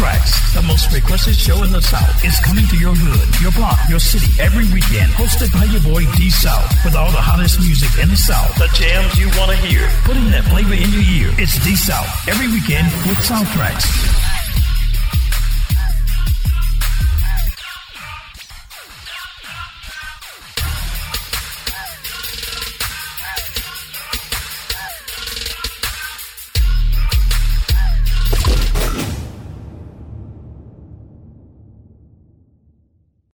Tracks, the most requested show in the South, is coming to your hood, your block, your city every weekend. Hosted by your boy D South, with all the hottest music in the South, the jams you want to hear, putting that flavor in your ear. It's D South every weekend with SouthTraxx.